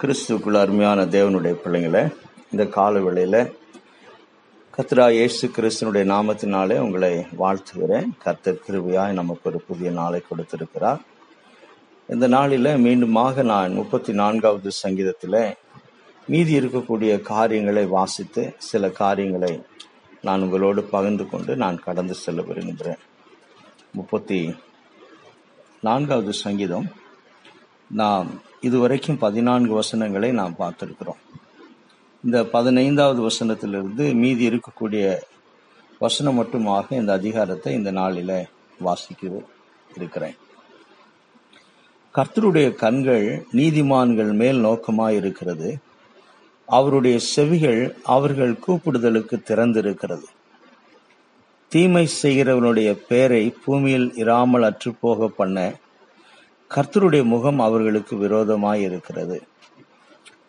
கிறிஸ்துக்குள் அருமையான தேவனுடைய பிள்ளைங்களை இந்த கால வேளையில் கத்ரா இயேசு கிறிஸ்தனுடைய நாமத்தினாலே உங்களை வாழ்த்துகிறேன். கர்த்தர் கிருவியாய் நமக்கு ஒரு புதிய நாளை கொடுத்திருக்கிறார். இந்த நாளில் மீண்டுமாக நான் முப்பத்தி நான்காவது சங்கீதத்தில் மீதி இருக்கக்கூடிய காரியங்களை வாசித்து சில காரியங்களை நான் உங்களோடு பகிர்ந்து கொண்டு நான் கடந்து செல்ல விரும்புகிறேன். முப்பத்தி நான்காவது சங்கீதம். நாம் இதுவரைக்கும் பதினான்கு வசனங்களை நாம் பார்த்துருக்கிறோம். இந்த பதினைந்தாவது வசனத்திலிருந்து மீதி இருக்கக்கூடிய வசனம் மட்டுமாக இந்த அதிகாரத்தை இந்த நாளில வாசிக்க இருக்கிறேன். கர்த்தருடைய கண்கள் நீதிமான்கள் மேல் நோக்கமாக இருக்கிறது அவருடைய செவிகள் அவர்கள் கூப்பிடுதலுக்கு திறந்திருக்கிறது. தீமை செய்கிறவனுடைய பெயரை பூமியில் இராமல் அற்றுப்போக பண்ண கர்த்தருடைய முகம் அவர்களுக்கு விரோதமாய் இருக்கிறது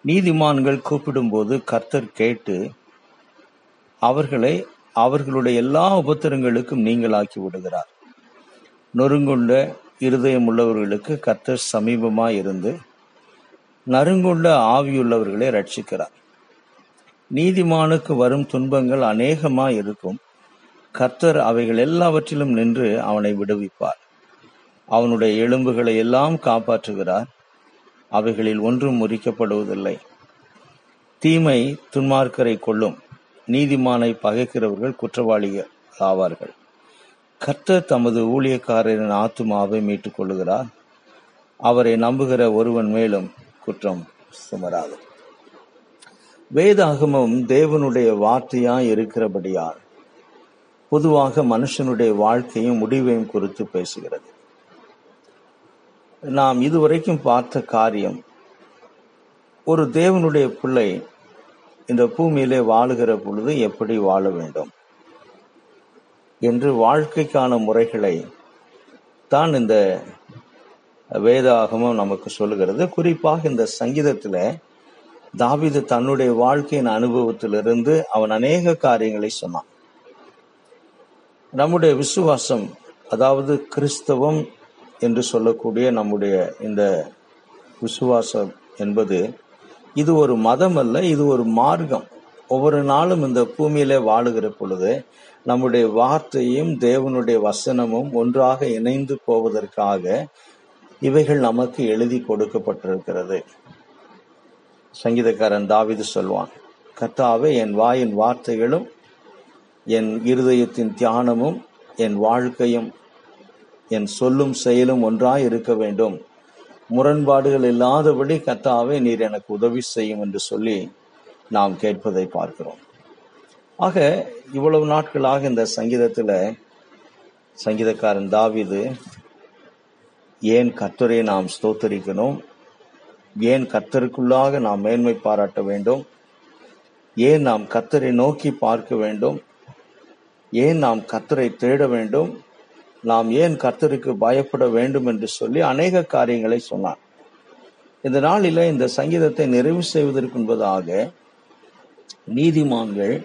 நீதிமான்கள் கூப்பிடும்போது கர்த்தர் கேட்டு அவர்களை அவர்களுடைய எல்லா உபத்திரங்களுக்கும் நீங்களாக்கி விடுகிறார். நொறுங்குண்ட இருதயம் உள்ளவர்களுக்கு கர்த்தர் சமீபமாய் இருந்து நறுங்குண்ட ஆவியுள்ளவர்களை ரட்சிக்கிறார் நீதிமானுக்கு வரும் துன்பங்கள் அநேகமாய் இருக்கும். கர்த்தர் அவைகள் எல்லாவற்றிலும் நின்று அவனை விடுவிப்பார். அவனுடைய எலும்புகளை எல்லாம் காப்பாற்றுகிறார். அவைகளில் ஒன்றும் முறிக்கப்படுவதில்லை. தீமை துன்மார்க்கரை கொள்ளும் நீதிமானை பகைக்கிறவர்கள் குற்றவாளிகள் ஆவார்கள் கர்த்தர் தமது ஊழியக்காரரின் ஆத்துமாவை மீட்டுக் கொள்ளுகிறார் அவரை நம்புகிற ஒருவன் மேலும் குற்றம் சுமராது. வேதாகமம் தேவனுடைய வார்த்தையாய் இருக்கிறபடியால் பொதுவாக மனுஷனுடைய வாழ்க்கையும் முடிவையும் குறித்து பேசுகிறது. நாம் இதுவரைக்கும் பார்த்த காரியம் ஒரு தேவனுடைய பிள்ளை இந்த பூமியிலே வாழுகிற பொழுது எப்படி வாழ வேண்டும் என்று வாழ்க்கைக்கான முறைகளை தான் இந்த வேதாகமம் நமக்கு சொல்லுகிறது. குறிப்பாக இந்த சங்கீதத்தில் தாவிது தன்னுடைய வாழ்க்கையின் அனுபவத்திலிருந்து அவன் அநேக காரியங்களை சொன்னான். நம்முடைய விசுவாசம் அதாவது கிறிஸ்தவம் என்று சொல்லக்கூடிய நம்முடைய இந்த விசுவாசம் என்பது இது ஒரு மதம் அல்ல இது ஒரு மார்க்கம். ஒவ்வொரு நாளும் இந்த பூமியிலே வாழுகிற பொழுது நம்முடைய வார்த்தையும் தேவனுடைய வசனமும் ஒன்றாக இணைந்து போவதற்காக இவைகள் நமக்கு எழுதி கொடுக்கப்பட்டிருக்கிறது. சங்கீதக்காரன் தாவிது சொல்வான் கத்தாவே என் வாயின் வார்த்தைகளும் என் இருதயத்தின் தியானமும் என் வாழ்க்கையும் என் சொல்லும் செயலும் ஒன்றாய் இருக்க வேண்டும். முரண்பாடுகள் இல்லாதபடி கத்தாவே நீர் எனக்கு உதவி செய்யும் என்று சொல்லி நாம் கேட்பதை பார்க்கிறோம். ஆக இவ்வளவு நாட்களாக இந்த சங்கீதத்தில் சங்கீதக்காரன் தாவிது ஏன் கர்த்தரை நாம் ஸ்தோத்தரிக்கணும்? ஏன் கர்த்தருக்குள்ளாக நாம் மேன்மை பாராட்ட வேண்டும்? ஏன் நாம் கர்த்தரை நோக்கி பார்க்க வேண்டும்? ஏன் நாம் கர்த்தரை தேட வேண்டும்? நாம் ஏன் கர்த்தருக்கு பயப்பட வேண்டும் என்று சொல்லி அநேக காரியங்களை சொன்னான். இந்த நாளில இந்த சங்கீதத்தை நிறைவு செய்வதற்குன்பதாக நீதிமான்கள்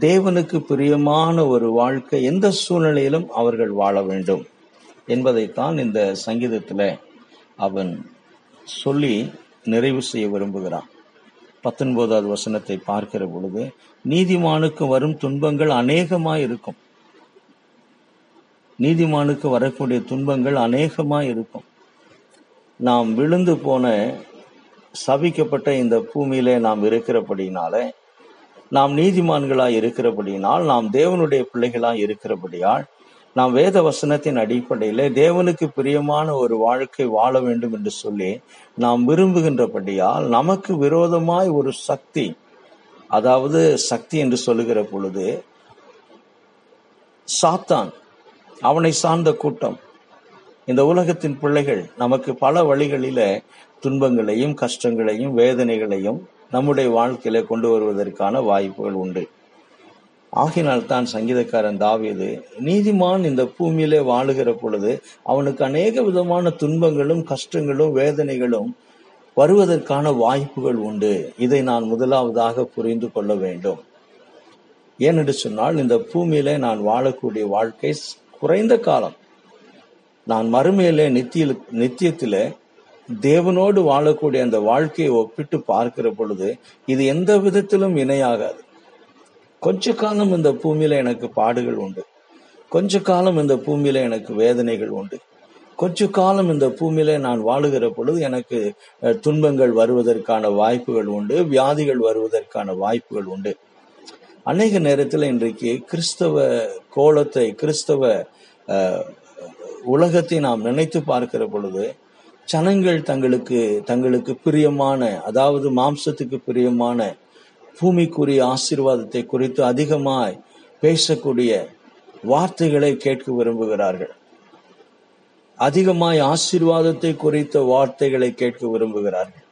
தேவனுக்கு பிரியமான ஒரு வாழ்க்கை எந்த சூழ்நிலையிலும் அவர்கள் வாழ வேண்டும் என்பதைத்தான் இந்த சங்கீதத்தில் அவன் சொல்லி நிறைவு செய்ய விரும்புகிறான். பத்தொன்பதாவது வசனத்தை பார்க்கிற பொழுது நீதிமானுக்கு வரும் துன்பங்கள் அநேகமாய் இருக்கும். நீதிமானுக்கு வரக்கூடிய துன்பங்கள் அநேகமாக இருக்கும் நாம் விழுந்து போன சபிக்கப்பட்ட இந்த பூமியிலே நாம் இருக்கிறபடினால நாம் நீதிமான்களாய் இருக்கிறபடினால் நாம் தேவனுடைய பிள்ளைகளாய் இருக்கிறபடியால் நாம் வேத வசனத்தின் அடிப்படையில் தேவனுக்கு பிரியமான ஒரு வாழ்க்கை வாழ வேண்டும் என்று சொல்லி நாம் விரும்புகின்றபடியால் நமக்கு விரோதமாய் ஒரு சக்தி அதாவது சக்தி என்று சொல்லுகிற பொழுது சாத்தான் அவனை சார்ந்த கூட்டம். இந்த உலகத்தின் பிள்ளைகள் நமக்கு பல வழிகளில துன்பங்களையும் கஷ்டங்களையும் வேதனைகளையும் நம்முடைய வாழ்க்கையில கொண்டு வருவதற்கான வாய்ப்புகள் உண்டு. ஆகினால் தான் சங்கீதக்காரன் தாவியது நீதிமான் இந்த பூமியிலே வாழுகிற பொழுது அவனுக்கு அநேக விதமான துன்பங்களும் கஷ்டங்களும் வேதனைகளும் வருவதற்கான வாய்ப்புகள் உண்டு. இதை நான் முதலாவதாக புரிந்து கொள்ள வேண்டும். ஏனென்று சொன்னால் இந்த பூமியில நான் வாழக்கூடிய வாழ்க்கை குறைந்த காலம். நான் மறுமையிலே நித்திய நித்தியத்தில தேவனோடு வாழக்கூடிய அந்த வாழ்க்கையை ஒப்பிட்டு பார்க்கிற பொழுது இது எந்த விதத்திலும் இணையாகாது. கொஞ்ச காலம் இந்த பூமியில எனக்கு பாடுகள் உண்டு. கொஞ்ச காலம் இந்த பூமியில எனக்கு வேதனைகள் உண்டு. கொஞ்ச காலம் இந்த பூமியில நான் வாழுகிற பொழுது எனக்கு துன்பங்கள் வருவதற்கான வாய்ப்புகள் உண்டு வியாதிகள் வருவதற்கான வாய்ப்புகள் உண்டு. அநேக நேரத்தில் இன்றைக்கு கிறிஸ்தவ கோலத்தை கிறிஸ்தவ உலகத்தை நாம் நினைத்து பார்க்கிற பொழுது ஜனங்கள் தங்களுக்கு தங்களுக்கு பிரியமான அதாவது மாம்சத்துக்கு பிரியமான பூமிக்குரிய ஆசீர்வாதத்தை குறித்து அதிகமாய் பேசக்கூடிய வார்த்தைகளை கேட்க விரும்புகிறார்கள். அதிகமாய் ஆசீர்வாதத்தை குறித்த வார்த்தைகளை கேட்க விரும்புகிறார்கள்.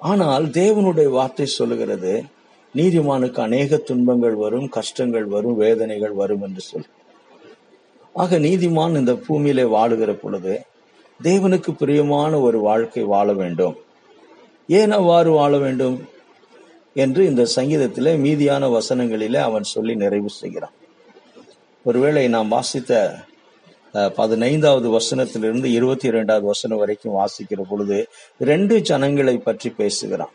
ஆனால் தேவனுடைய வார்த்தை சொல்லுகிறது நீதிமானுக்கு அநேக துன்பங்கள் வரும் கஷ்டங்கள் வரும் வேதனைகள் வரும் என்று சொல் ஆக நீதிமான் இந்த பூமியிலே வாழுகிற பொழுது தேவனுக்கு பிரியமான ஒரு வாழ்க்கை வாழ வேண்டும். ஏன் அவ்வாறு வாழ வேண்டும் என்று இந்த சங்கீதத்திலே மீதியான வசனங்களிலே அவன் சொல்லி நிறைவு செய்கிறான். ஒருவேளை நாம் வாசித்த பதினைந்தாவது வசனத்திலிருந்து இருபத்தி இரண்டாவது வசனம் வரைக்கும் வாசிக்கிற பொழுது ரெண்டு ஜனங்களை பற்றி பேசுகிறான்.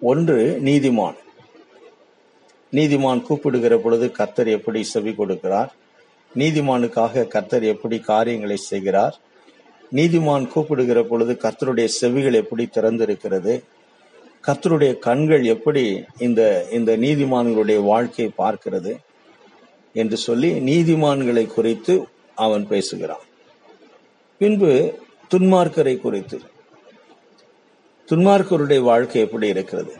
ஒன்று நீதிமான். நீதிமான் கூப்பிடுகிற பொழுது கர்த்தர் எப்படி செவி கொடுக்கிறார்? நீதிமானுக்காக கர்த்தர் எப்படி காரியங்களை செய்கிறார்? நீதிமான் கூப்பிடுகிற பொழுது கர்த்தருடைய செவிகள் எப்படி திறந்திருக்கிறது? கர்த்தருடைய கண்கள் எப்படி இந்த இந்த நீதிமான்களுடைய வாழ்க்கையை பார்க்கிறது? என்று சொல்லி நீதிமான்களை குறித்து அவன் பேசுகிறான். பின்பு துன்மார்க்கரை குறித்து. துன்மார்க்கருடைய வாழ்க்கை எப்படி இருக்கிறது?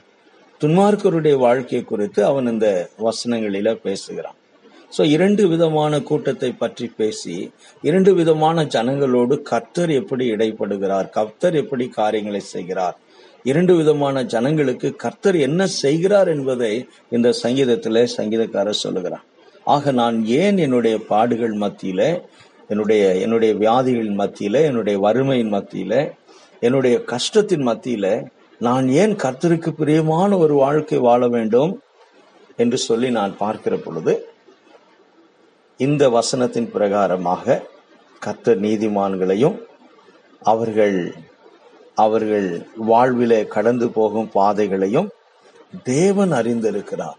துன்மார்க்கருடைய வாழ்க்கை குறித்து அவன் இந்த வசனங்களில பேசுகிறான். சோ இரண்டு விதமான கூட்டத்தை பற்றி பேசி இரண்டு விதமான ஜனங்களோடு கர்த்தர் எப்படி இடைப்படுகிறார் கர்த்தர் எப்படி காரியங்களை செய்கிறார் இரண்டு விதமான ஜனங்களுக்கு கர்த்தர் என்ன செய்கிறார் என்பதை இந்த சங்கீதத்திலே சங்கீதக்காரர் சொல்லுகிறார் ஆக நான் ஏன் என்னுடைய பாடுகள் மத்தியில என்னுடைய என்னுடைய வியாதிகளின் மத்தியில என்னுடைய வறுமையின் மத்தியில என்னுடைய கஷ்டத்தின் மத்தியில நான் ஏன் கர்த்தருக்கு பிரியமான ஒரு வாழ்க்கை வாழ வேண்டும் என்று சொல்லி நான் பார்க்கிற பொழுது இந்த வசனத்தின் பிரகாரமாக கர்த்தர் நீதிமான்களையும் அவர்கள் அவர்கள் வாழ்விலே கடந்து போகும் பாதைகளையும் தேவன் அறிந்திருக்கிறார்.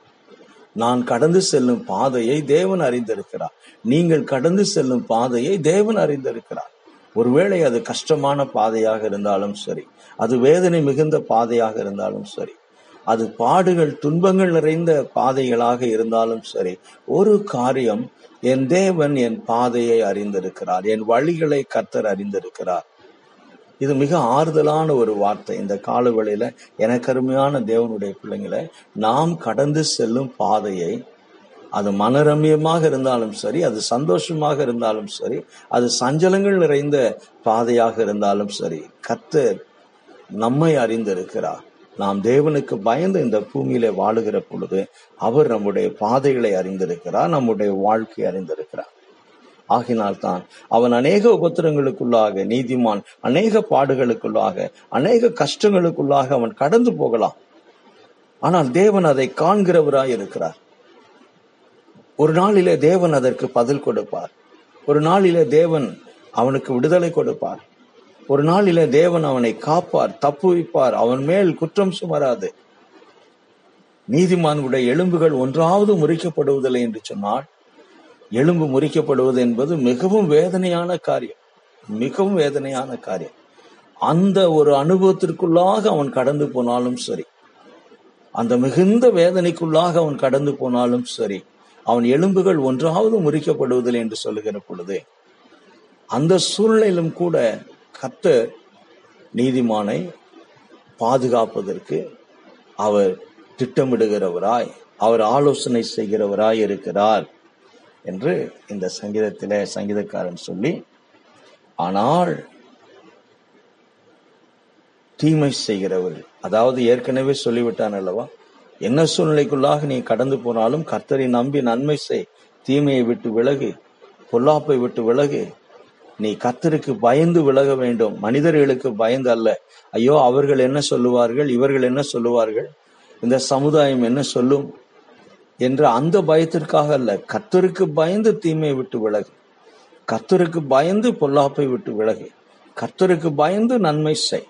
நான் கடந்து செல்லும் பாதையை தேவன் அறிந்திருக்கிறார். நீங்கள் கடந்து செல்லும் பாதையை தேவன் அறிந்திருக்கிறார். ஒருவேளை அது கஷ்டமான பாதையாக இருந்தாலும் சரி அது வேதனை மிகுந்த பாதையாக இருந்தாலும் சரி அது பாடுகள் துன்பங்கள் நிறைந்த பாதைகளாக இருந்தாலும் சரி ஒரு காரியம் என் தேவன் என் பாதையை அறிந்திருக்கிறார் என் வழிகளை கத்தர் அறிந்திருக்கிறார். இது மிக ஆறுதலான ஒரு வார்த்தை. இந்த காலவெளியில எனக்கு அருமையான தேவனுடைய பிள்ளைங்களை நாம் கடந்து செல்லும் பாதையை அது மனரம்யமாக இருந்தாலும் சரி அது சந்தோஷமாக இருந்தாலும் சரி அது சஞ்சலங்கள் நிறைந்த பாதையாக இருந்தாலும் சரி கத்தர் நம்மை அறிந்திருக்கிறார். நாம் தேவனுக்கு பயந்து இந்த பூமியிலே வாழுகிற பொழுது அவர் நம்முடைய பாதைகளை அறிந்திருக்கிறார் நம்முடைய வாழ்க்கை அறிந்திருக்கிறார். ஆகினால் தான் அவன் அநேக உபத்திரங்களுக்குள்ளாக நீதிமான் அநேக பாடுகளுக்குள்ளாக அநேக கஷ்டங்களுக்குள்ளாக அவன் கடந்து போகலாம். ஆனால் தேவன் அதை காண்கிறவராய் இருக்கிறார் ஒரு நாளிலே தேவன் அதற்கு பதில் கொடுப்பார். ஒரு நாளிலே தேவன் அவனுக்கு விடுதலை கொடுப்பார். ஒரு நாளிலே தேவன் அவனை காப்பார் தப்புவிப்பார் அவன் மேல் குற்றம் சுமராது. நீதிமான்களுடைய எலும்புகள் ஒன்றாவது முறிக்கப்படுவதில்லை என்று சொன்னால் எலும்பு முறிக்கப்படுவது என்பது மிகவும் வேதனையான காரியம். மிகவும் வேதனையான காரியம். அந்த ஒரு அனுபவத்திற்குள்ளாக அவன் கடந்து போனாலும் சரி அந்த மிகுந்த வேதனைக்குள்ளாக அவன் கடந்து போனாலும் சரி அவன் எலும்புகள் ஒன்றாவது முறிக்கப்படுவதில்லை என்று சொல்லுகிற பொழுது அந்த சூழ்நிலையிலும் கூட கத்த நீதிமானை பாதுகாப்பதற்கு அவர் திட்டமிடுகிறவராய் அவர் ஆலோசனை செய்கிறவராய் இருக்கிறார் என்று இந்த சங்கீதத்திலே சங்கீதக்காரன் சொல்லி ஆனால் தீமை செய்கிறவர்கள் அதாவது ஏற்கனவே சொல்லிவிட்டான் அல்லவா? என்ன சூழ்நிலைக்குள்ளாக நீ கடந்து போனாலும் கர்த்தரை நம்பி நன்மை செய். தீமையை விட்டு விலகு. பொல்லாப்பை விட்டு விலகு. நீ கத்தருக்கு பயந்து விலக வேண்டும். மனிதர்களுக்கு பயந்து அல்ல. ஐயோ அவர்கள் என்ன சொல்லுவார்கள்? இவர்கள் என்ன சொல்லுவார்கள்? இந்த சமுதாயம் என்ன சொல்லும்? என்ற அந்த பயத்திற்காக அல்ல. கத்தருக்கு பயந்து தீமையை விட்டு விலகு. கத்தருக்கு பயந்து பொல்லாப்பை விட்டு விலகு. கத்தருக்கு பயந்து நன்மை செய்.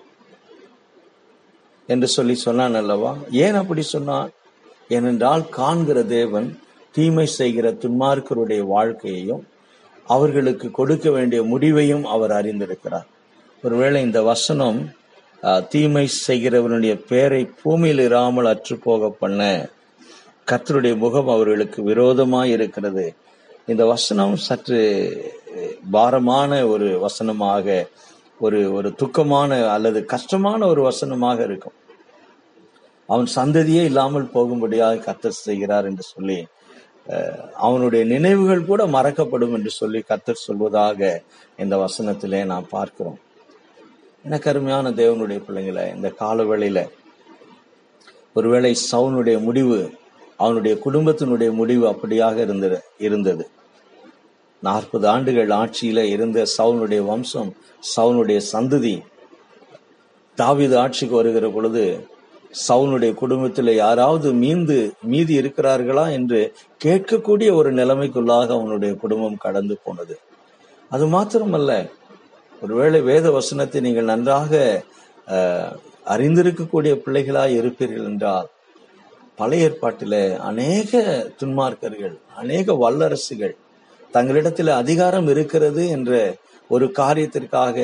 என்று சொல்லி சொன்னான் அல்லவா? ஏன் அப்படி சொன்னான்? ஏனென்றால் காண்கிற தேவன் தீமை செய்கிற துன்மார்க்கருடைய வாழ்க்கையையும் அவர்களுக்கு கொடுக்க வேண்டிய முடிவையும் அவர் அறிந்திருக்கிறார். ஒருவேளை இந்த வசனம் தீமை செய்கிறவனுடைய பெயரை பூமியில் இராமல் அற்றுப்போக பண்ண கத்தருடைய முகம் அவர்களுக்கு விரோதமாய் இருக்கிறது. இந்த வசனம் சற்று பாரமான ஒரு வசனமாக ஒரு ஒரு துக்கமான அல்லது கஷ்டமான ஒரு வசனமாக இருக்கும். அவன் சந்ததியே இல்லாமல் போகும்படியாக கத்தர் செய்கிறார் என்று சொல்லி அவனுடைய நினைவுகள் கூட மறக்கப்படும் என்று சொல்லி கத்தர் சொல்வதாக இந்த வசனத்திலே நாம் பார்க்கிறோம். எனக்கு அருமையான தேவனுடைய பிள்ளைங்களை இந்த காலவேளையில ஒருவேளை சவுனுடைய முடிவு அவனுடைய குடும்பத்தினுடைய முடிவு அப்படியாக இருந்தது இருந்தது. நாற்பது ஆண்டுகள் ஆட்சியில இருந்த சவுனுடைய வம்சம் சவுனுடைய சந்ததி. தாவீது ஆட்சிக்கு வருகிற பொழுது சவுனுடைய குடும்பத்தில் யாராவது மீந்து மீதி இருக்கிறார்களா என்று கேட்கக்கூடிய ஒரு நிலைமைக்குள்ளாக அவனுடைய குடும்பம் கடந்து போனது. அது மாத்திரமல்ல ஒருவேளை வேத வசனத்தை நீங்கள் நன்றாக அறிந்திருக்கக்கூடிய பிள்ளைகளாய் இருப்பீர்கள் என்றால் பழைய ஏற்பாட்டில அநேக துன்மார்க்கர்கள் அநேக வல்லரசுகள் தங்களிடத்தில் அதிகாரம் இருக்கிறது என்ற ஒரு காரியத்திற்காக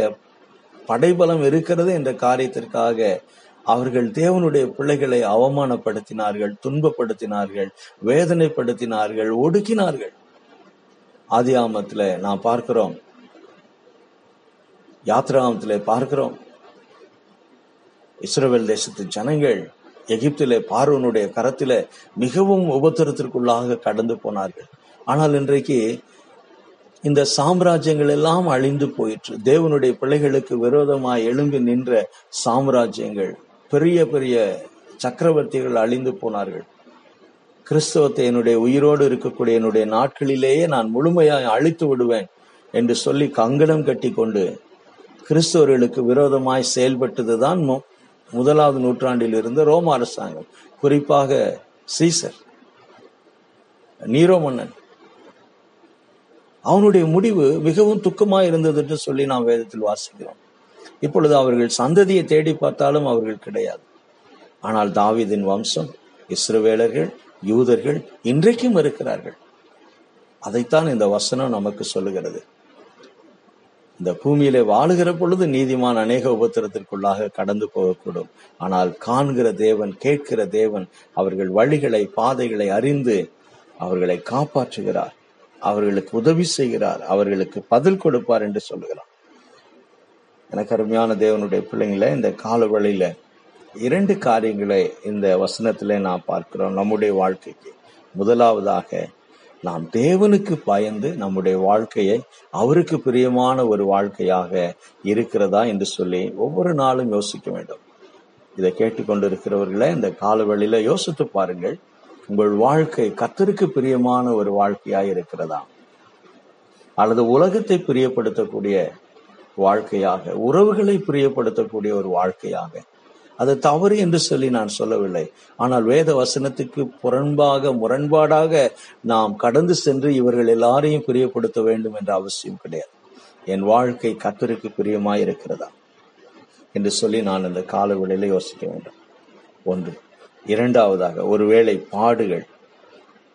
படைபலம் இருக்கிறது என்ற காரியத்திற்காக அவர்கள் தேவனுடைய பிள்ளைகளை அவமானப்படுத்தினார்கள் துன்பப்படுத்தினார்கள் வேதனைப்படுத்தினார்கள் ஒடுக்கினார்கள். ஆதியாமத்துல நான் பார்க்கிறோம். யாத்ராமத்திலே பார்க்கிறோம். இஸ்ரோவேல் தேசத்து ஜனங்கள் எகிப்திலே பார்வனுடைய கரத்திலே மிகவும் உபத்திரத்திற்குள்ளாக கடந்து போனார்கள். ஆனால் இன்றைக்கு இந்த சாம்ராஜ்யங்கள் எல்லாம் அழிந்து போயிற்று. தேவனுடைய பிள்ளைகளுக்கு விரோதமாய் எழும்பி நின்ற சாம்ராஜ்யங்கள் பெரிய பெரிய சக்கரவர்த்திகள் அழிந்து போனார்கள். கிறிஸ்தவத்தை என்னுடைய உயிரோடு இருக்கக்கூடிய என்னுடைய நாட்களிலேயே நான் முழுமையாய் அழித்து விடுவேன் என்று சொல்லி கங்கணம் கட்டி கொண்டு கிறிஸ்தவர்களுக்கு விரோதமாய் செயல்பட்டதுதான் முதலாவது நூற்றாண்டில் இருந்த ரோம அரசாங்கம். குறிப்பாக சீசர் நீரோ மன்னன். அவனுடைய முடிவு மிகவும் துக்கமாக இருந்தது என்று சொல்லி நாம் வேதத்தில் வாசிக்கிறோம். இப்பொழுது அவர்கள் சந்ததியை தேடி பார்த்தாலும் அவர்கள் கிடையாது. ஆனால் தாவீதின் வம்சம் இஸ்ரவேலர்கள் யூதர்கள் இன்றைக்கும் இருக்கிறார்கள். அதைத்தான் இந்த வசனம் நமக்கு சொல்லுகிறது. இந்த பூமியிலே வாழுகிற பொழுது நீதிமான் அநேக உபத்திரத்திற்குள்ளாக கடந்து போகக்கூடும். ஆனால் காண்கிற தேவன் கேட்கிற தேவன் அவர்கள் வழிகளை பாதைகளை அறிந்து அவர்களை காப்பாற்றுகிறார். அவர்களுக்கு உதவி செய்கிறார் அவர்களுக்கு பதில் கொடுப்பார் என்று சொல்லுகிறார். எனக்கு அருமையான தேவனுடைய பிள்ளைங்களை இந்த கால வழியில இரண்டு காரியங்களை இந்த வசனத்திலே நாம் பார்க்கிறோம் நம்முடைய வாழ்க்கைக்கு. முதலாவதாக நாம் தேவனுக்கு பயந்து நம்முடைய வாழ்க்கையை அவருக்கு பிரியமான ஒரு வாழ்க்கையாக இருக்கிறதா என்று சொல்லி ஒவ்வொரு நாளும் யோசிக்க வேண்டும். இதை கேட்டுக்கொண்டிருக்கிறவர்களை இந்த காலவெளியில யோசித்து பாருங்கள். உங்கள் வாழ்க்கை கத்தருக்கு பிரியமான ஒரு வாழ்க்கையாய் இருக்கிறதா? அல்லது உலகத்தை பிரியப்படுத்தக்கூடிய வாழ்க்கையாக உறவுகளை பிரியப்படுத்தக்கூடிய ஒரு வாழ்க்கையாக. அது தவறு என்று சொல்லி நான் சொல்லவில்லை. ஆனால் வேத வசனத்துக்கு புறன்பாக முரண்பாடாக நாம் கடந்து சென்று இவர்கள் எல்லாரையும் பிரியப்படுத்த வேண்டும் என்ற அவசியம் கிடையாது. என் வாழ்க்கை கத்தருக்கு பிரியமாய் இருக்கிறதா? என்று சொல்லி நான் இந்த கால வேளையில யோசிக்க வேண்டும். ஒன்று இரண்டாவதாக ஒருவேளை பாடுகள்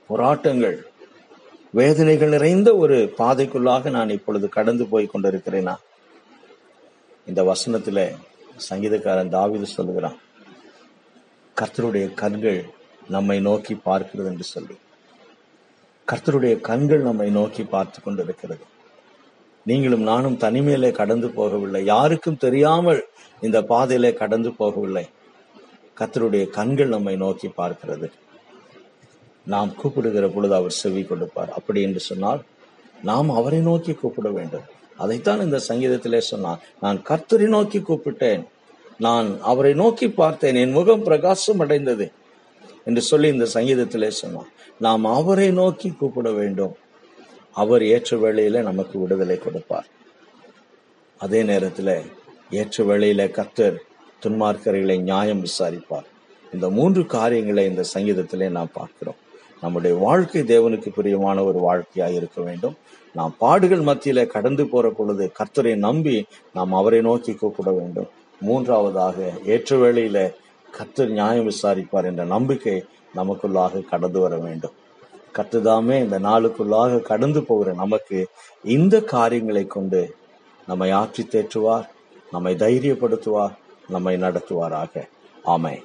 போராட்டங்கள் வேதனைகள் நிறைந்த ஒரு பாதைக்குள்ளாக நான் இப்பொழுது கடந்து போய் கொண்டிருக்கிறேனா? இந்த வசனத்துல சங்கீதக்காரன் தாவிது சொல்லுகிறான் கர்த்தருடைய கண்கள் நம்மை நோக்கி பார்க்கிறது என்று சொல்லி. கர்த்தருடைய கண்கள் நம்மை நோக்கி பார்த்து கொண்டிருக்கிறது. நீங்களும் நானும் தனிமையிலே கடந்து போகவில்லை. யாருக்கும் தெரியாமல் இந்த பாதையிலே கடந்து போகவில்லை. கத்தருடைய கண்கள் நம்மை நோக்கி பார்க்கிறது. நாம் கூப்பிடுகிற பொழுது அவர் செவி கொடுப்பார். அப்படி என்று சொன்னால் நாம் அவரை நோக்கி கூப்பிட வேண்டும். அதைத்தான் இந்த சங்கீதத்திலே சொன்னார். நான் கர்த்தரை நோக்கி கூப்பிட்டேன். நான் அவரை நோக்கி பார்த்தேன். என் முகம் பிரகாசம் அடைந்தது என்று சொல்லி இந்த சங்கீதத்திலே சொன்னார். நாம் அவரை நோக்கி கூப்பிட வேண்டும். அவர் ஏற்ற வேளையில நமக்கு விடுதலை கொடுப்பார். அதே நேரத்தில் ஏற்ற வேளையில கர்த்தர் துன்மார்க்கர்களை நியாயம் விசாரிப்பார். இந்த மூன்று காரியங்களை இந்த சங்கீதத்திலே நாம் பார்க்கிறோம். நம்முடைய வாழ்க்கை தேவனுக்கு பிரியமான ஒரு வாழ்க்கையாக இருக்க வேண்டும். நாம் பாடுகள் மத்தியில கடந்து போற பொழுது கர்த்தரை நம்பி நாம் அவரை நோக்கி கூப்பிட வேண்டும். மூன்றாவதாக ஏற்ற வேளையில கர்த்தர் நியாயம் விசாரிப்பார் என்ற நம்பிக்கை நமக்குள்ளாக கடந்து வர வேண்டும். கர்த்ததாமே இந்த நாளுக்குள்ளாக கடந்து போகிற நமக்கு இந்த காரியங்களை கொண்டு நம்மை ஆற்றி தேற்றுவார் நம்மை தைரியப்படுத்துவார் நம்மை நடத்துவாராக. ஆமை